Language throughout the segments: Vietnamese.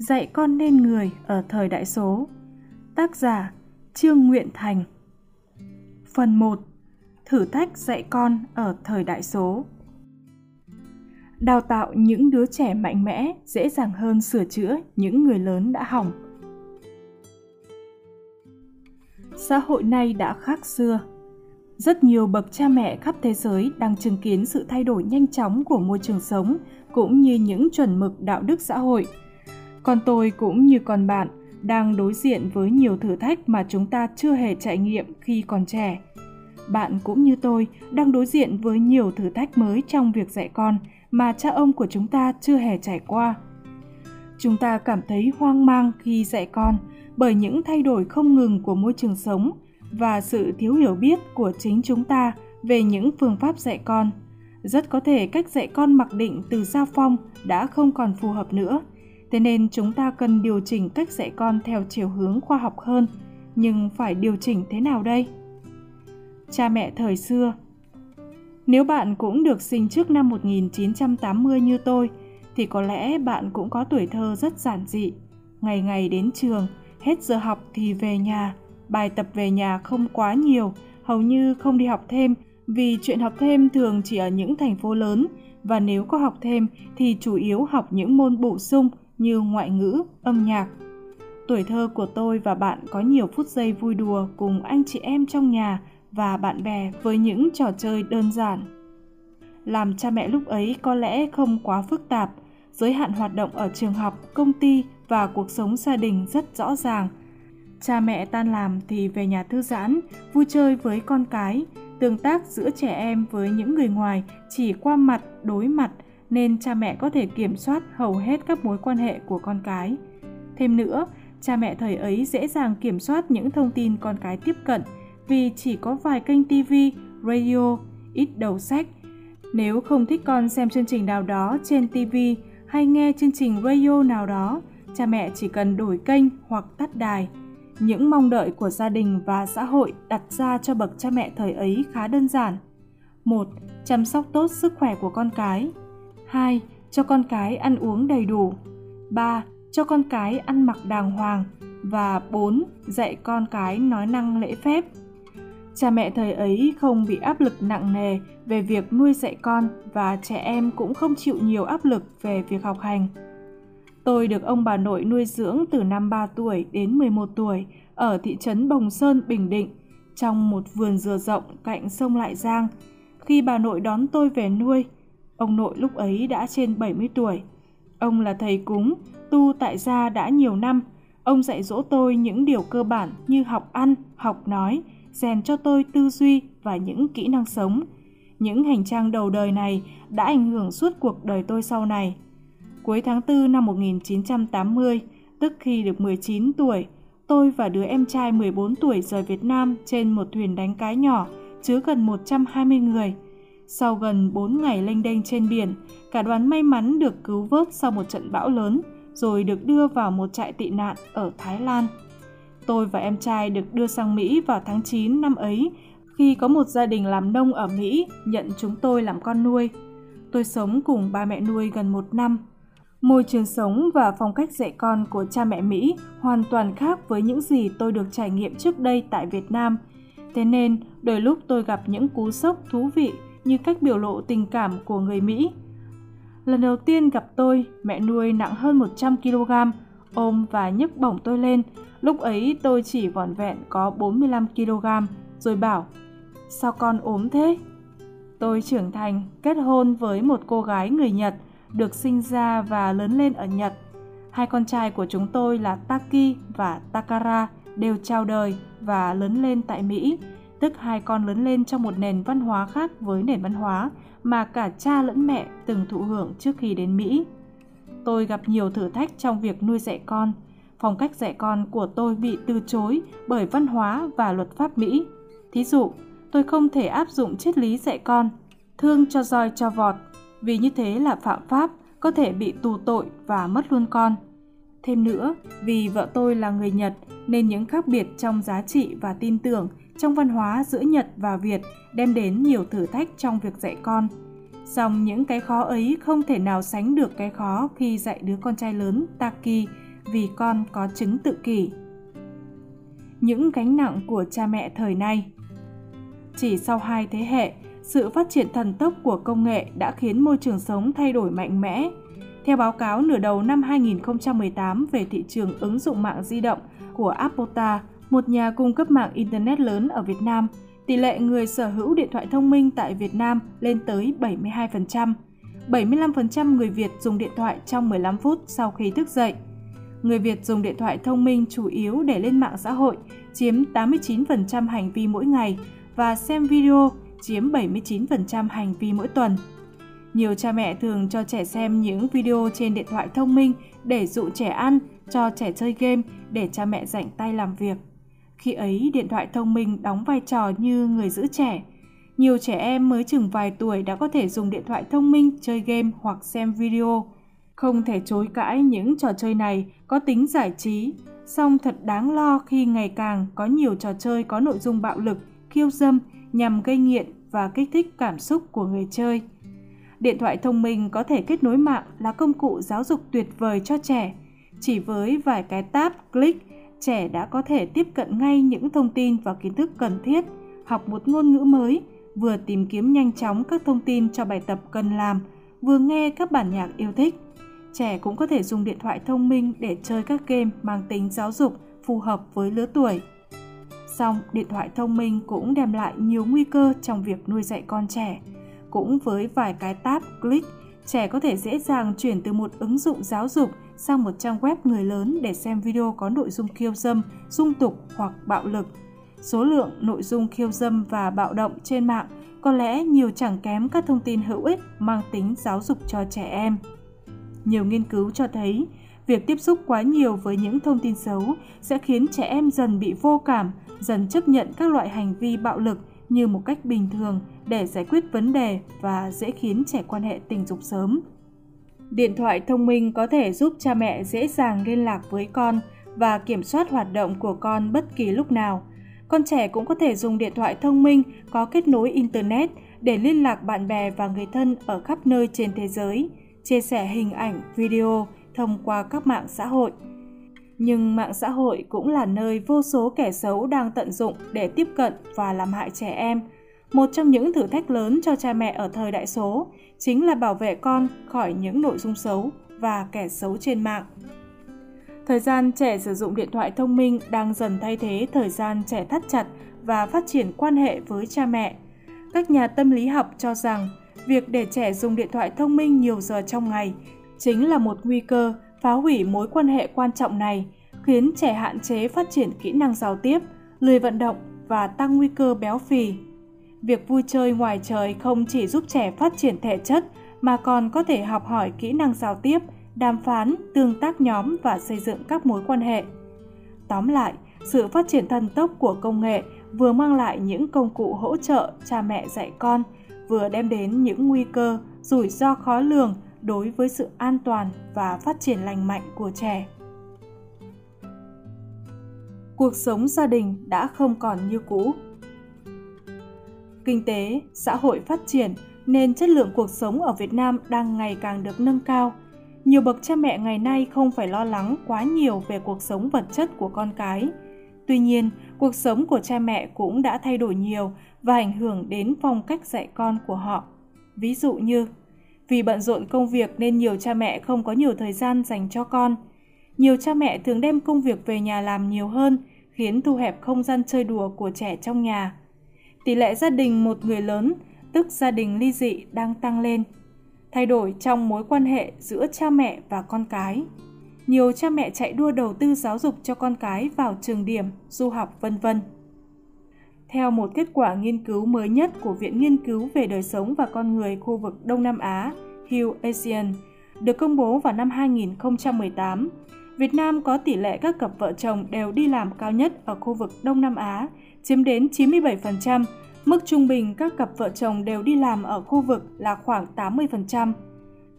dạy con nên người ở thời đại số. Tác giả Trương Nguyện Thành. Phần 1. Thử thách dạy con ở thời đại số. Đào tạo những đứa trẻ mạnh mẽ dễ dàng hơn sửa chữa những người lớn đã hỏng. Xã hội nay đã khác xưa, rất nhiều bậc cha mẹ khắp thế giới đang chứng kiến sự thay đổi nhanh chóng của môi trường sống cũng như những chuẩn mực đạo đức xã hội. Còn tôi cũng như con bạn đang đối diện với nhiều thử thách mà chúng ta chưa hề trải nghiệm khi còn trẻ. Bạn cũng như tôi đang đối diện với nhiều thử thách mới trong việc dạy con mà cha ông của chúng ta chưa hề trải qua. Chúng ta cảm thấy hoang mang khi dạy con bởi những thay đổi không ngừng của môi trường sống – và sự thiếu hiểu biết của chính chúng ta về những phương pháp dạy con. Rất có thể cách dạy con mặc định từ gia phong đã không còn phù hợp nữa. Thế nên chúng ta cần điều chỉnh cách dạy con theo chiều hướng khoa học hơn, nhưng phải điều chỉnh thế nào đây? Cha mẹ thời xưa Nếu bạn cũng được sinh trước năm 1980 như tôi, thì có lẽ bạn cũng có tuổi thơ rất giản dị. Ngày ngày đến trường, hết giờ học thì về nhà, bài tập về nhà không quá nhiều, hầu như không đi học thêm vì chuyện học thêm thường chỉ ở những thành phố lớn và nếu có học thêm thì chủ yếu học những môn bổ sung như ngoại ngữ, âm nhạc. Tuổi thơ của tôi và bạn có nhiều phút giây vui đùa cùng anh chị em trong nhà và bạn bè với những trò chơi đơn giản. Làm cha mẹ lúc ấy có lẽ không quá phức tạp, giới hạn hoạt động ở trường học, công ty và cuộc sống gia đình rất rõ ràng – Cha mẹ tan làm thì về nhà thư giãn, vui chơi với con cái, tương tác giữa trẻ em với những người ngoài chỉ qua mặt, đối mặt nên cha mẹ có thể kiểm soát hầu hết các mối quan hệ của con cái. Thêm nữa, cha mẹ thời ấy dễ dàng kiểm soát những thông tin con cái tiếp cận vì chỉ có vài kênh TV, radio, ít đầu sách. Nếu không thích con xem chương trình nào đó trên TV hay nghe chương trình radio nào đó, cha mẹ chỉ cần đổi kênh hoặc tắt đài những mong đợi của gia đình và xã hội đặt ra cho bậc cha mẹ thời ấy khá đơn giản. 1. Chăm sóc tốt sức khỏe của con cái. 2. Cho con cái ăn uống đầy đủ. 3. Cho con cái ăn mặc đàng hoàng. Và 4. Dạy con cái nói năng lễ phép. Cha mẹ thời ấy không bị áp lực nặng nề về việc nuôi dạy con và trẻ em cũng không chịu nhiều áp lực về việc học hành. Tôi được ông bà nội nuôi dưỡng từ năm 3 tuổi đến 11 tuổi ở thị trấn Bồng Sơn, Bình Định, trong một vườn dừa rộng cạnh sông Lại Giang. Khi bà nội đón tôi về nuôi, ông nội lúc ấy đã trên 70 tuổi. Ông là thầy cúng, tu tại gia đã nhiều năm. Ông dạy dỗ tôi những điều cơ bản như học ăn, học nói, rèn cho tôi tư duy và những kỹ năng sống. Những hành trang đầu đời này đã ảnh hưởng suốt cuộc đời tôi sau này. Cuối tháng 4 năm 1980, tức khi được 19 tuổi, tôi và đứa em trai 14 tuổi rời Việt Nam trên một thuyền đánh cá nhỏ chứa gần 120 người. Sau gần 4 ngày lênh đênh trên biển, cả đoàn may mắn được cứu vớt sau một trận bão lớn rồi được đưa vào một trại tị nạn ở Thái Lan. Tôi và em trai được đưa sang Mỹ vào tháng 9 năm ấy khi có một gia đình làm nông ở Mỹ nhận chúng tôi làm con nuôi. Tôi sống cùng ba mẹ nuôi gần một năm Môi trường sống và phong cách dạy con của cha mẹ Mỹ hoàn toàn khác với những gì tôi được trải nghiệm trước đây tại Việt Nam. Thế nên, đôi lúc tôi gặp những cú sốc thú vị như cách biểu lộ tình cảm của người Mỹ. Lần đầu tiên gặp tôi, mẹ nuôi nặng hơn 100 kg, ôm và nhấc bổng tôi lên. Lúc ấy tôi chỉ vỏn vẹn có 45 kg, rồi bảo, sao con ốm thế? Tôi trưởng thành, kết hôn với một cô gái người Nhật – được sinh ra và lớn lên ở Nhật. Hai con trai của chúng tôi là Taki và Takara đều chào đời và lớn lên tại Mỹ, tức hai con lớn lên trong một nền văn hóa khác với nền văn hóa mà cả cha lẫn mẹ từng thụ hưởng trước khi đến Mỹ. Tôi gặp nhiều thử thách trong việc nuôi dạy con. phong cách dạy con của tôi bị từ chối bởi văn hóa và luật pháp Mỹ. Thí dụ, tôi không thể áp dụng triết lý dạy con, thương cho roi cho vọt, vì như thế là phạm pháp, có thể bị tù tội và mất luôn con. Thêm nữa, vì vợ tôi là người Nhật nên những khác biệt trong giá trị và tin tưởng trong văn hóa giữa Nhật và Việt đem đến nhiều thử thách trong việc dạy con. Song những cái khó ấy không thể nào sánh được cái khó khi dạy đứa con trai lớn Taki vì con có chứng tự kỷ. Những gánh nặng của cha mẹ thời nay Chỉ sau hai thế hệ, sự phát triển thần tốc của công nghệ đã khiến môi trường sống thay đổi mạnh mẽ. Theo báo cáo nửa đầu năm 2018 về thị trường ứng dụng mạng di động của Apota, một nhà cung cấp mạng Internet lớn ở Việt Nam, tỷ lệ người sở hữu điện thoại thông minh tại Việt Nam lên tới 72%. 75% người Việt dùng điện thoại trong 15 phút sau khi thức dậy. Người Việt dùng điện thoại thông minh chủ yếu để lên mạng xã hội, chiếm 89% hành vi mỗi ngày và xem video chiếm 79% hành vi mỗi tuần. Nhiều cha mẹ thường cho trẻ xem những video trên điện thoại thông minh để dụ trẻ ăn, cho trẻ chơi game để cha mẹ rảnh tay làm việc. Khi ấy, điện thoại thông minh đóng vai trò như người giữ trẻ. Nhiều trẻ em mới chừng vài tuổi đã có thể dùng điện thoại thông minh chơi game hoặc xem video. Không thể chối cãi những trò chơi này có tính giải trí, song thật đáng lo khi ngày càng có nhiều trò chơi có nội dung bạo lực, khiêu dâm nhằm gây nghiện và kích thích cảm xúc của người chơi. Điện thoại thông minh có thể kết nối mạng là công cụ giáo dục tuyệt vời cho trẻ. Chỉ với vài cái tap, click, trẻ đã có thể tiếp cận ngay những thông tin và kiến thức cần thiết, học một ngôn ngữ mới, vừa tìm kiếm nhanh chóng các thông tin cho bài tập cần làm, vừa nghe các bản nhạc yêu thích. Trẻ cũng có thể dùng điện thoại thông minh để chơi các game mang tính giáo dục phù hợp với lứa tuổi. Song, điện thoại thông minh cũng đem lại nhiều nguy cơ trong việc nuôi dạy con trẻ. Cũng với vài cái tap, click, trẻ có thể dễ dàng chuyển từ một ứng dụng giáo dục sang một trang web người lớn để xem video có nội dung khiêu dâm, dung tục hoặc bạo lực. Số lượng nội dung khiêu dâm và bạo động trên mạng có lẽ nhiều chẳng kém các thông tin hữu ích mang tính giáo dục cho trẻ em. Nhiều nghiên cứu cho thấy, việc tiếp xúc quá nhiều với những thông tin xấu sẽ khiến trẻ em dần bị vô cảm, dần chấp nhận các loại hành vi bạo lực như một cách bình thường để giải quyết vấn đề và dễ khiến trẻ quan hệ tình dục sớm. Điện thoại thông minh có thể giúp cha mẹ dễ dàng liên lạc với con và kiểm soát hoạt động của con bất kỳ lúc nào. Con trẻ cũng có thể dùng điện thoại thông minh có kết nối Internet để liên lạc bạn bè và người thân ở khắp nơi trên thế giới, chia sẻ hình ảnh, video thông qua các mạng xã hội. Nhưng mạng xã hội cũng là nơi vô số kẻ xấu đang tận dụng để tiếp cận và làm hại trẻ em. Một trong những thử thách lớn cho cha mẹ ở thời đại số chính là bảo vệ con khỏi những nội dung xấu và kẻ xấu trên mạng. Thời gian trẻ sử dụng điện thoại thông minh đang dần thay thế thời gian trẻ thắt chặt và phát triển quan hệ với cha mẹ. Các nhà tâm lý học cho rằng việc để trẻ dùng điện thoại thông minh nhiều giờ trong ngày chính là một nguy cơ phá hủy mối quan hệ quan trọng này, khiến trẻ hạn chế phát triển kỹ năng giao tiếp, lười vận động và tăng nguy cơ béo phì. Việc vui chơi ngoài trời không chỉ giúp trẻ phát triển thể chất mà còn có thể học hỏi kỹ năng giao tiếp, đàm phán, tương tác nhóm và xây dựng các mối quan hệ. Tóm lại, sự phát triển thần tốc của công nghệ vừa mang lại những công cụ hỗ trợ cha mẹ dạy con, vừa đem đến những nguy cơ, rủi ro khó lường đối với sự an toàn và phát triển lành mạnh của trẻ. Cuộc sống gia đình đã không còn như cũ. Kinh tế, xã hội phát triển nên chất lượng cuộc sống ở Việt Nam đang ngày càng được nâng cao. Nhiều bậc cha mẹ ngày nay không phải lo lắng quá nhiều về cuộc sống vật chất của con cái. Tuy nhiên, cuộc sống của cha mẹ cũng đã thay đổi nhiều và ảnh hưởng đến phong cách dạy con của họ. Ví dụ như vì bận rộn công việc nên nhiều cha mẹ không có nhiều thời gian dành cho con. Nhiều cha mẹ thường đem công việc về nhà làm nhiều hơn, khiến thu hẹp không gian chơi đùa của trẻ trong nhà. Tỷ lệ gia đình một người lớn, tức gia đình ly dị đang tăng lên. Thay đổi trong mối quan hệ giữa cha mẹ và con cái. Nhiều cha mẹ chạy đua đầu tư giáo dục cho con cái vào trường điểm, du học vân vân. Theo một kết quả nghiên cứu mới nhất của Viện Nghiên cứu về đời sống và con người khu vực Đông Nam Á, Hill Asian, được công bố vào năm 2018, Việt Nam có tỷ lệ các cặp vợ chồng đều đi làm cao nhất ở khu vực Đông Nam Á, chiếm đến 97%, mức trung bình các cặp vợ chồng đều đi làm ở khu vực là khoảng 80%.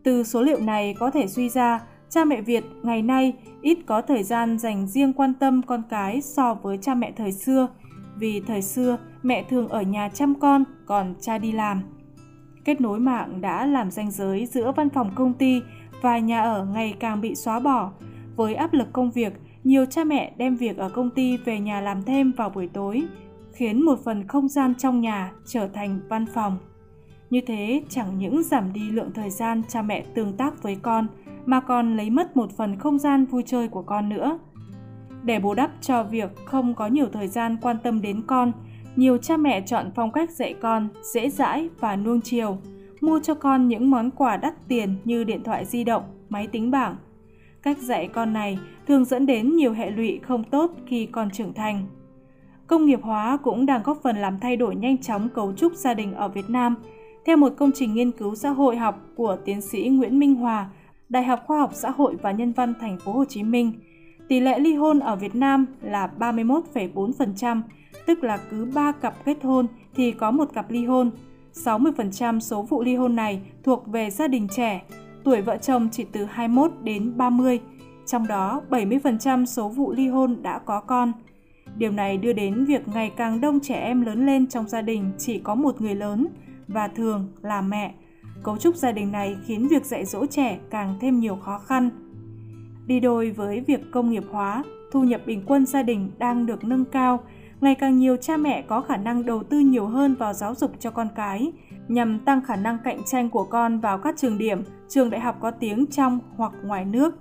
Từ số liệu này có thể suy ra, cha mẹ Việt ngày nay ít có thời gian dành riêng quan tâm con cái so với cha mẹ thời xưa, vì thời xưa mẹ thường ở nhà chăm con, còn cha đi làm. Kết nối mạng đã làm ranh giới giữa văn phòng công ty và nhà ở ngày càng bị xóa bỏ. Với áp lực công việc, nhiều cha mẹ đem việc ở công ty về nhà làm thêm vào buổi tối, khiến một phần không gian trong nhà trở thành văn phòng. Như thế chẳng những giảm đi lượng thời gian cha mẹ tương tác với con, mà còn lấy mất một phần không gian vui chơi của con nữa. Để bù đắp cho việc không có nhiều thời gian quan tâm đến con, nhiều cha mẹ chọn phong cách dạy con dễ dãi và nuông chiều, mua cho con những món quà đắt tiền như điện thoại di động, máy tính bảng. Cách dạy con này thường dẫn đến nhiều hệ lụy không tốt khi con trưởng thành. Công nghiệp hóa cũng đang góp phần làm thay đổi nhanh chóng cấu trúc gia đình ở Việt Nam. Theo một công trình nghiên cứu xã hội học của tiến sĩ Nguyễn Minh Hòa, Đại học Khoa học Xã hội và Nhân văn Thành phố Hồ Chí Minh, tỷ lệ ly hôn ở Việt Nam là 31,4%, tức là cứ 3 cặp kết hôn thì có một cặp ly hôn. 60% số vụ ly hôn này thuộc về gia đình trẻ, tuổi vợ chồng chỉ từ 21 đến 30, trong đó 70% số vụ ly hôn đã có con. Điều này đưa đến việc ngày càng đông trẻ em lớn lên trong gia đình chỉ có một người lớn và thường là mẹ. Cấu trúc gia đình này khiến việc dạy dỗ trẻ càng thêm nhiều khó khăn. Đi đôi với việc công nghiệp hóa, thu nhập bình quân gia đình đang được nâng cao, ngày càng nhiều cha mẹ có khả năng đầu tư nhiều hơn vào giáo dục cho con cái, nhằm tăng khả năng cạnh tranh của con vào các trường điểm, trường đại học có tiếng trong hoặc ngoài nước.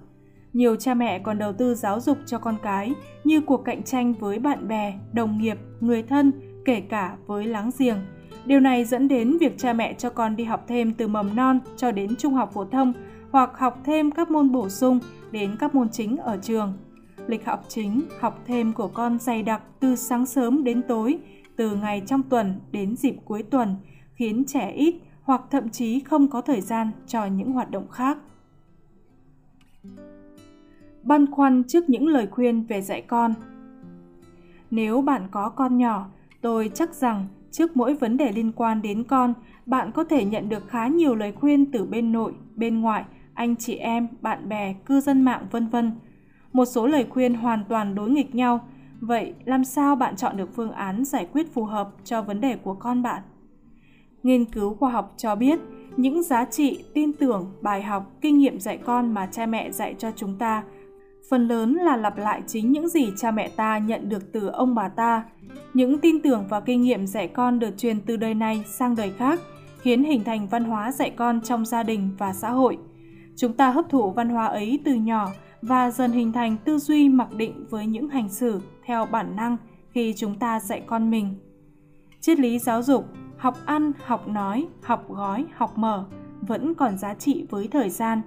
Nhiều cha mẹ còn đầu tư giáo dục cho con cái như cuộc cạnh tranh với bạn bè, đồng nghiệp, người thân, kể cả với láng giềng. Điều này dẫn đến việc cha mẹ cho con đi học thêm từ mầm non cho đến trung học phổ thông hoặc học thêm các môn bổ sung đến các môn chính ở trường. Lịch học chính, học thêm của con dày đặc từ sáng sớm đến tối, từ ngày trong tuần đến dịp cuối tuần, khiến trẻ ít hoặc thậm chí không có thời gian cho những hoạt động khác. Băn khoăn trước những lời khuyên về dạy con Nếu bạn có con nhỏ, tôi chắc rằng trước mỗi vấn đề liên quan đến con, bạn có thể nhận được khá nhiều lời khuyên từ bên nội, bên ngoại, anh chị em, bạn bè, cư dân mạng vân vân một số lời khuyên hoàn toàn đối nghịch nhau. Vậy làm sao bạn chọn được phương án giải quyết phù hợp cho vấn đề của con bạn? Nghiên cứu khoa học cho biết, những giá trị, tin tưởng, bài học, kinh nghiệm dạy con mà cha mẹ dạy cho chúng ta phần lớn là lặp lại chính những gì cha mẹ ta nhận được từ ông bà ta. Những tin tưởng và kinh nghiệm dạy con được truyền từ đời này sang đời khác, khiến hình thành văn hóa dạy con trong gia đình và xã hội. Chúng ta hấp thụ văn hóa ấy từ nhỏ và dần hình thành tư duy mặc định với những hành xử theo bản năng khi chúng ta dạy con mình. Triết lý giáo dục, học ăn, học nói, học gói, học mở vẫn còn giá trị với thời gian,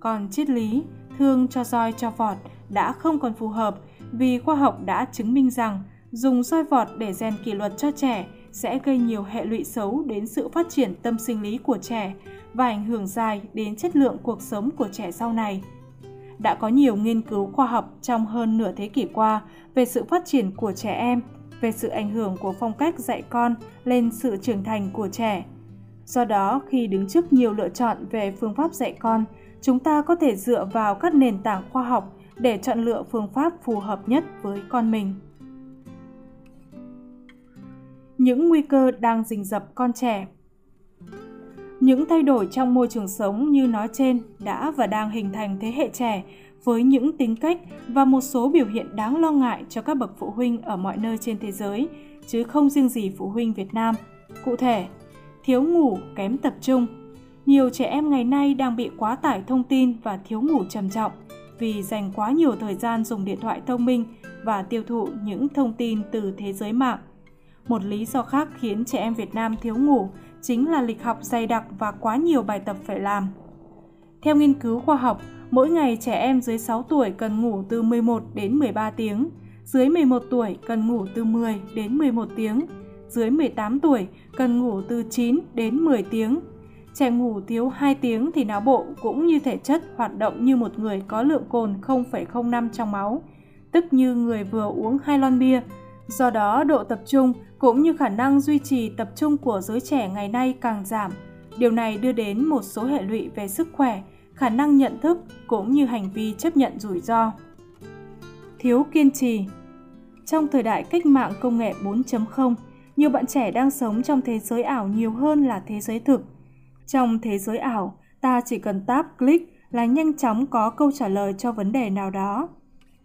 còn triết lý thương cho roi cho vọt đã không còn phù hợp vì khoa học đã chứng minh rằng dùng roi vọt để rèn kỷ luật cho trẻ sẽ gây nhiều hệ lụy xấu đến sự phát triển tâm sinh lý của trẻ và ảnh hưởng dài đến chất lượng cuộc sống của trẻ sau này đã có nhiều nghiên cứu khoa học trong hơn nửa thế kỷ qua về sự phát triển của trẻ em, về sự ảnh hưởng của phong cách dạy con lên sự trưởng thành của trẻ. Do đó, khi đứng trước nhiều lựa chọn về phương pháp dạy con, chúng ta có thể dựa vào các nền tảng khoa học để chọn lựa phương pháp phù hợp nhất với con mình. Những nguy cơ đang rình rập con trẻ những thay đổi trong môi trường sống như nói trên đã và đang hình thành thế hệ trẻ với những tính cách và một số biểu hiện đáng lo ngại cho các bậc phụ huynh ở mọi nơi trên thế giới, chứ không riêng gì phụ huynh Việt Nam. Cụ thể, thiếu ngủ, kém tập trung. Nhiều trẻ em ngày nay đang bị quá tải thông tin và thiếu ngủ trầm trọng vì dành quá nhiều thời gian dùng điện thoại thông minh và tiêu thụ những thông tin từ thế giới mạng. Một lý do khác khiến trẻ em Việt Nam thiếu ngủ chính là lịch học dày đặc và quá nhiều bài tập phải làm. Theo nghiên cứu khoa học, mỗi ngày trẻ em dưới 6 tuổi cần ngủ từ 11 đến 13 tiếng, dưới 11 tuổi cần ngủ từ 10 đến 11 tiếng, dưới 18 tuổi cần ngủ từ 9 đến 10 tiếng. Trẻ ngủ thiếu 2 tiếng thì não bộ cũng như thể chất hoạt động như một người có lượng cồn 0,05 trong máu, tức như người vừa uống hai lon bia. Do đó, độ tập trung cũng như khả năng duy trì tập trung của giới trẻ ngày nay càng giảm. Điều này đưa đến một số hệ lụy về sức khỏe, khả năng nhận thức cũng như hành vi chấp nhận rủi ro. Thiếu kiên trì Trong thời đại cách mạng công nghệ 4.0, nhiều bạn trẻ đang sống trong thế giới ảo nhiều hơn là thế giới thực. Trong thế giới ảo, ta chỉ cần tap click là nhanh chóng có câu trả lời cho vấn đề nào đó.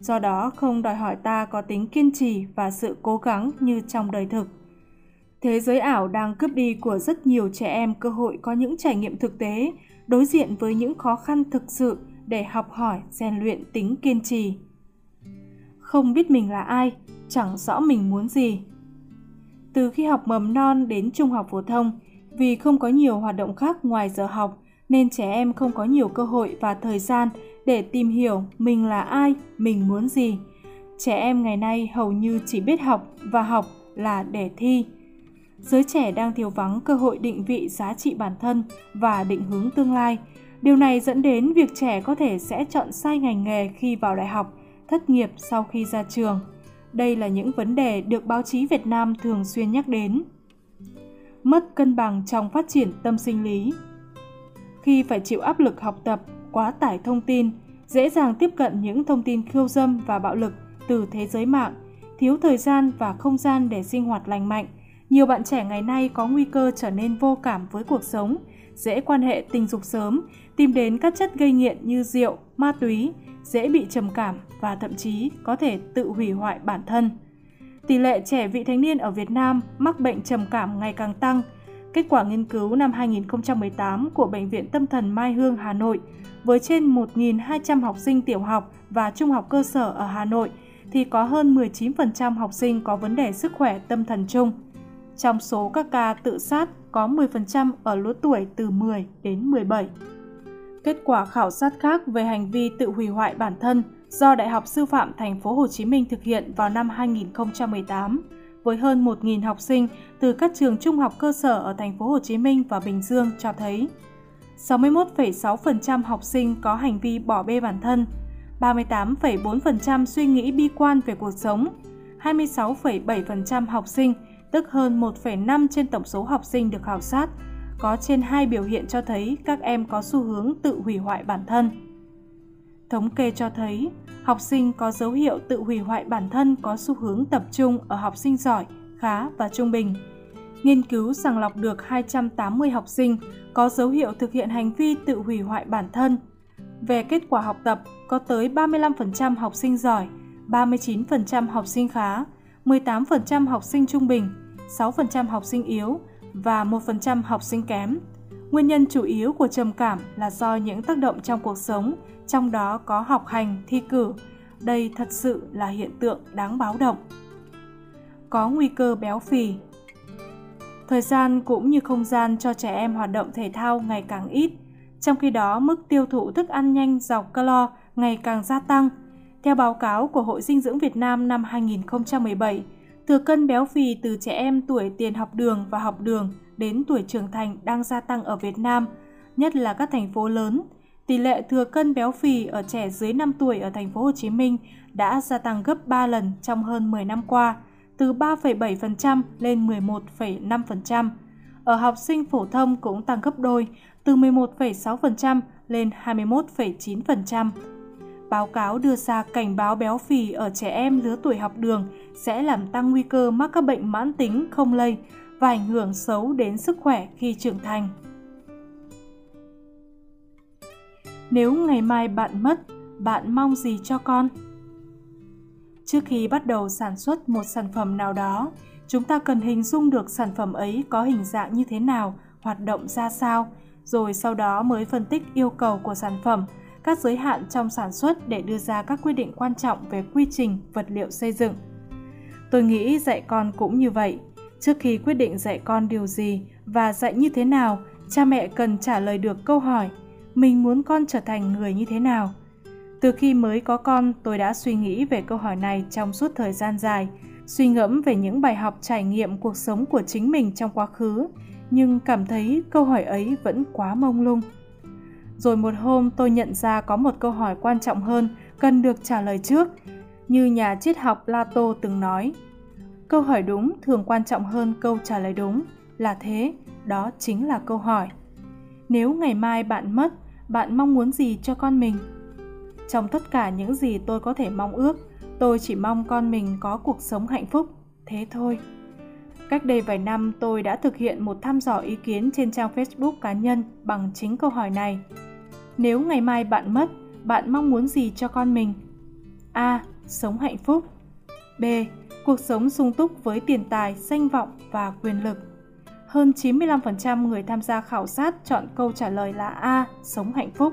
Do đó không đòi hỏi ta có tính kiên trì và sự cố gắng như trong đời thực. Thế giới ảo đang cướp đi của rất nhiều trẻ em cơ hội có những trải nghiệm thực tế, đối diện với những khó khăn thực sự để học hỏi, rèn luyện tính kiên trì. Không biết mình là ai, chẳng rõ mình muốn gì. Từ khi học mầm non đến trung học phổ thông, vì không có nhiều hoạt động khác ngoài giờ học, nên trẻ em không có nhiều cơ hội và thời gian để tìm hiểu mình là ai, mình muốn gì. Trẻ em ngày nay hầu như chỉ biết học và học là để thi. Giới trẻ đang thiếu vắng cơ hội định vị giá trị bản thân và định hướng tương lai. Điều này dẫn đến việc trẻ có thể sẽ chọn sai ngành nghề khi vào đại học, thất nghiệp sau khi ra trường. Đây là những vấn đề được báo chí Việt Nam thường xuyên nhắc đến. Mất cân bằng trong phát triển tâm sinh lý. Khi phải chịu áp lực học tập, quá tải thông tin, dễ dàng tiếp cận những thông tin khiêu dâm và bạo lực từ thế giới mạng, thiếu thời gian và không gian để sinh hoạt lành mạnh. Nhiều bạn trẻ ngày nay có nguy cơ trở nên vô cảm với cuộc sống, dễ quan hệ tình dục sớm, tìm đến các chất gây nghiện như rượu, ma túy, dễ bị trầm cảm và thậm chí có thể tự hủy hoại bản thân. Tỷ lệ trẻ vị thành niên ở Việt Nam mắc bệnh trầm cảm ngày càng tăng. Kết quả nghiên cứu năm 2018 của Bệnh viện Tâm thần Mai Hương, Hà Nội, với trên 1.200 học sinh tiểu học và trung học cơ sở ở Hà Nội, thì có hơn 19% học sinh có vấn đề sức khỏe tâm thần chung. Trong số các ca tự sát, có 10% ở lứa tuổi từ 10 đến 17. Kết quả khảo sát khác về hành vi tự hủy hoại bản thân do Đại học Sư phạm Thành phố Hồ Chí Minh thực hiện vào năm 2018 với hơn 1.000 học sinh từ các trường trung học cơ sở ở Thành phố Hồ Chí Minh và Bình Dương cho thấy 61,6% học sinh có hành vi bỏ bê bản thân, 38,4% suy nghĩ bi quan về cuộc sống, 26,7% học sinh, tức hơn 1,5 trên tổng số học sinh được khảo sát, có trên hai biểu hiện cho thấy các em có xu hướng tự hủy hoại bản thân. Thống kê cho thấy, học sinh có dấu hiệu tự hủy hoại bản thân có xu hướng tập trung ở học sinh giỏi, khá và trung bình. Nghiên cứu sàng lọc được 280 học sinh có dấu hiệu thực hiện hành vi tự hủy hoại bản thân. Về kết quả học tập, có tới 35% học sinh giỏi, 39% học sinh khá, 18% học sinh trung bình, 6% học sinh yếu và 1% học sinh kém. Nguyên nhân chủ yếu của trầm cảm là do những tác động trong cuộc sống, trong đó có học hành, thi cử. Đây thật sự là hiện tượng đáng báo động. Có nguy cơ béo phì. Thời gian cũng như không gian cho trẻ em hoạt động thể thao ngày càng ít, trong khi đó mức tiêu thụ thức ăn nhanh giàu calo ngày càng gia tăng. Theo báo cáo của Hội Dinh dưỡng Việt Nam năm 2017, thừa cân béo phì từ trẻ em tuổi tiền học đường và học đường đến tuổi trưởng thành đang gia tăng ở Việt Nam, nhất là các thành phố lớn. Tỷ lệ thừa cân béo phì ở trẻ dưới 5 tuổi ở thành phố Hồ Chí Minh đã gia tăng gấp 3 lần trong hơn 10 năm qua, từ 3,7% lên 11,5%. Ở học sinh phổ thông cũng tăng gấp đôi, từ 11,6% lên 21,9%. Báo cáo đưa ra cảnh báo béo phì ở trẻ em lứa tuổi học đường sẽ làm tăng nguy cơ mắc các bệnh mãn tính không lây và ảnh hưởng xấu đến sức khỏe khi trưởng thành. Nếu ngày mai bạn mất, bạn mong gì cho con? Trước khi bắt đầu sản xuất một sản phẩm nào đó, chúng ta cần hình dung được sản phẩm ấy có hình dạng như thế nào, hoạt động ra sao, rồi sau đó mới phân tích yêu cầu của sản phẩm, các giới hạn trong sản xuất để đưa ra các quyết định quan trọng về quy trình, vật liệu xây dựng. Tôi nghĩ dạy con cũng như vậy. Trước khi quyết định dạy con điều gì và dạy như thế nào, cha mẹ cần trả lời được câu hỏi mình muốn con trở thành người như thế nào. Từ khi mới có con, tôi đã suy nghĩ về câu hỏi này trong suốt thời gian dài, suy ngẫm về những bài học trải nghiệm cuộc sống của chính mình trong quá khứ, nhưng cảm thấy câu hỏi ấy vẫn quá mông lung. Rồi một hôm tôi nhận ra có một câu hỏi quan trọng hơn cần được trả lời trước. Như nhà triết học Plato từng nói, câu hỏi đúng thường quan trọng hơn câu trả lời đúng. Là thế, đó chính là câu hỏi. Nếu ngày mai bạn mất, bạn mong muốn gì cho con mình? Trong tất cả những gì tôi có thể mong ước, tôi chỉ mong con mình có cuộc sống hạnh phúc, thế thôi. Cách đây vài năm tôi đã thực hiện một thăm dò ý kiến trên trang Facebook cá nhân bằng chính câu hỏi này. Nếu ngày mai bạn mất, bạn mong muốn gì cho con mình? A. Sống hạnh phúc. B. Cuộc sống sung túc với tiền tài, danh vọng và quyền lực. Hơn 95% người tham gia khảo sát chọn câu trả lời là A. Sống hạnh phúc.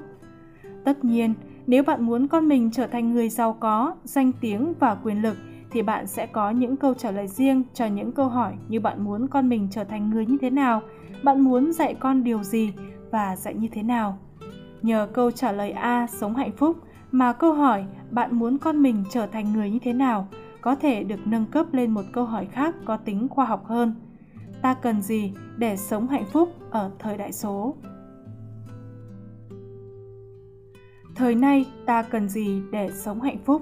Tất nhiên, nếu bạn muốn con mình trở thành người giàu có, danh tiếng và quyền lực thì bạn sẽ có những câu trả lời riêng cho những câu hỏi như bạn muốn con mình trở thành người như thế nào, bạn muốn dạy con điều gì và dạy như thế nào. Nhờ câu trả lời A sống hạnh phúc mà câu hỏi bạn muốn con mình trở thành người như thế nào có thể được nâng cấp lên một câu hỏi khác có tính khoa học hơn. Ta cần gì để sống hạnh phúc ở thời đại số? Thời nay ta cần gì để sống hạnh phúc?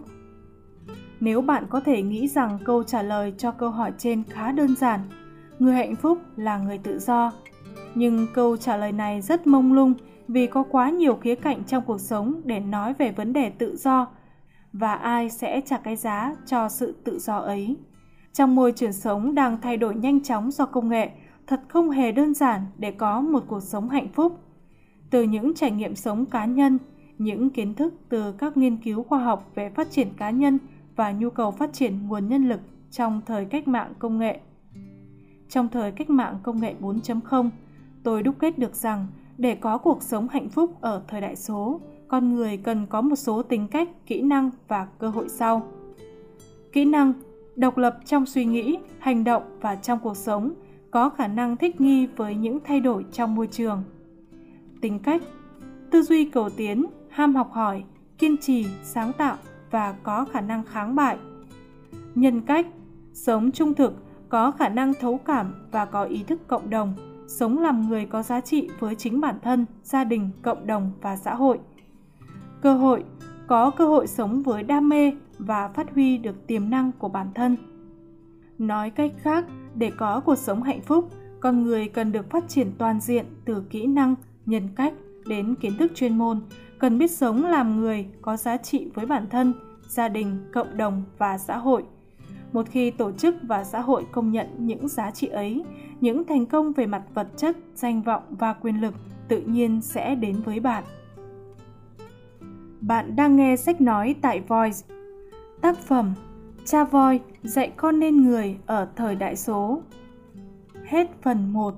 Nếu bạn có thể nghĩ rằng câu trả lời cho câu hỏi trên khá đơn giản, người hạnh phúc là người tự do. Nhưng câu trả lời này rất mông lung vì có quá nhiều khía cạnh trong cuộc sống để nói về vấn đề tự do và ai sẽ trả cái giá cho sự tự do ấy. Trong môi trường sống đang thay đổi nhanh chóng do công nghệ, thật không hề đơn giản để có một cuộc sống hạnh phúc. Từ những trải nghiệm sống cá nhân, những kiến thức từ các nghiên cứu khoa học về phát triển cá nhân và nhu cầu phát triển nguồn nhân lực trong thời cách mạng công nghệ. Trong thời cách mạng công nghệ 4.0, tôi đúc kết được rằng để có cuộc sống hạnh phúc ở thời đại số, con người cần có một số tính cách, kỹ năng và cơ hội sau. Kỹ năng độc lập trong suy nghĩ, hành động và trong cuộc sống, có khả năng thích nghi với những thay đổi trong môi trường. Tính cách tư duy cầu tiến, ham học hỏi, kiên trì, sáng tạo và có khả năng kháng bại. Nhân cách sống trung thực, có khả năng thấu cảm và có ý thức cộng đồng, sống làm người có giá trị với chính bản thân, gia đình, cộng đồng và xã hội. Cơ hội có cơ hội sống với đam mê và phát huy được tiềm năng của bản thân. Nói cách khác, để có cuộc sống hạnh phúc, con người cần được phát triển toàn diện từ kỹ năng, nhân cách đến kiến thức chuyên môn, cần biết sống làm người có giá trị với bản thân, gia đình, cộng đồng và xã hội. Một khi tổ chức và xã hội công nhận những giá trị ấy, những thành công về mặt vật chất, danh vọng và quyền lực tự nhiên sẽ đến với bạn. Bạn đang nghe sách nói tại Voice. Tác phẩm, Cha voi dạy con nên người ở thời đại số. Hết phần 1.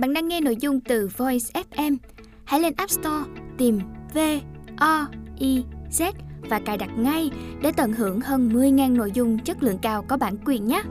Bạn đang nghe nội dung từ Voice FM. Hãy lên App Store tìm V O I Z và cài đặt ngay để tận hưởng hơn 10.000 nội dung chất lượng cao có bản quyền nhé.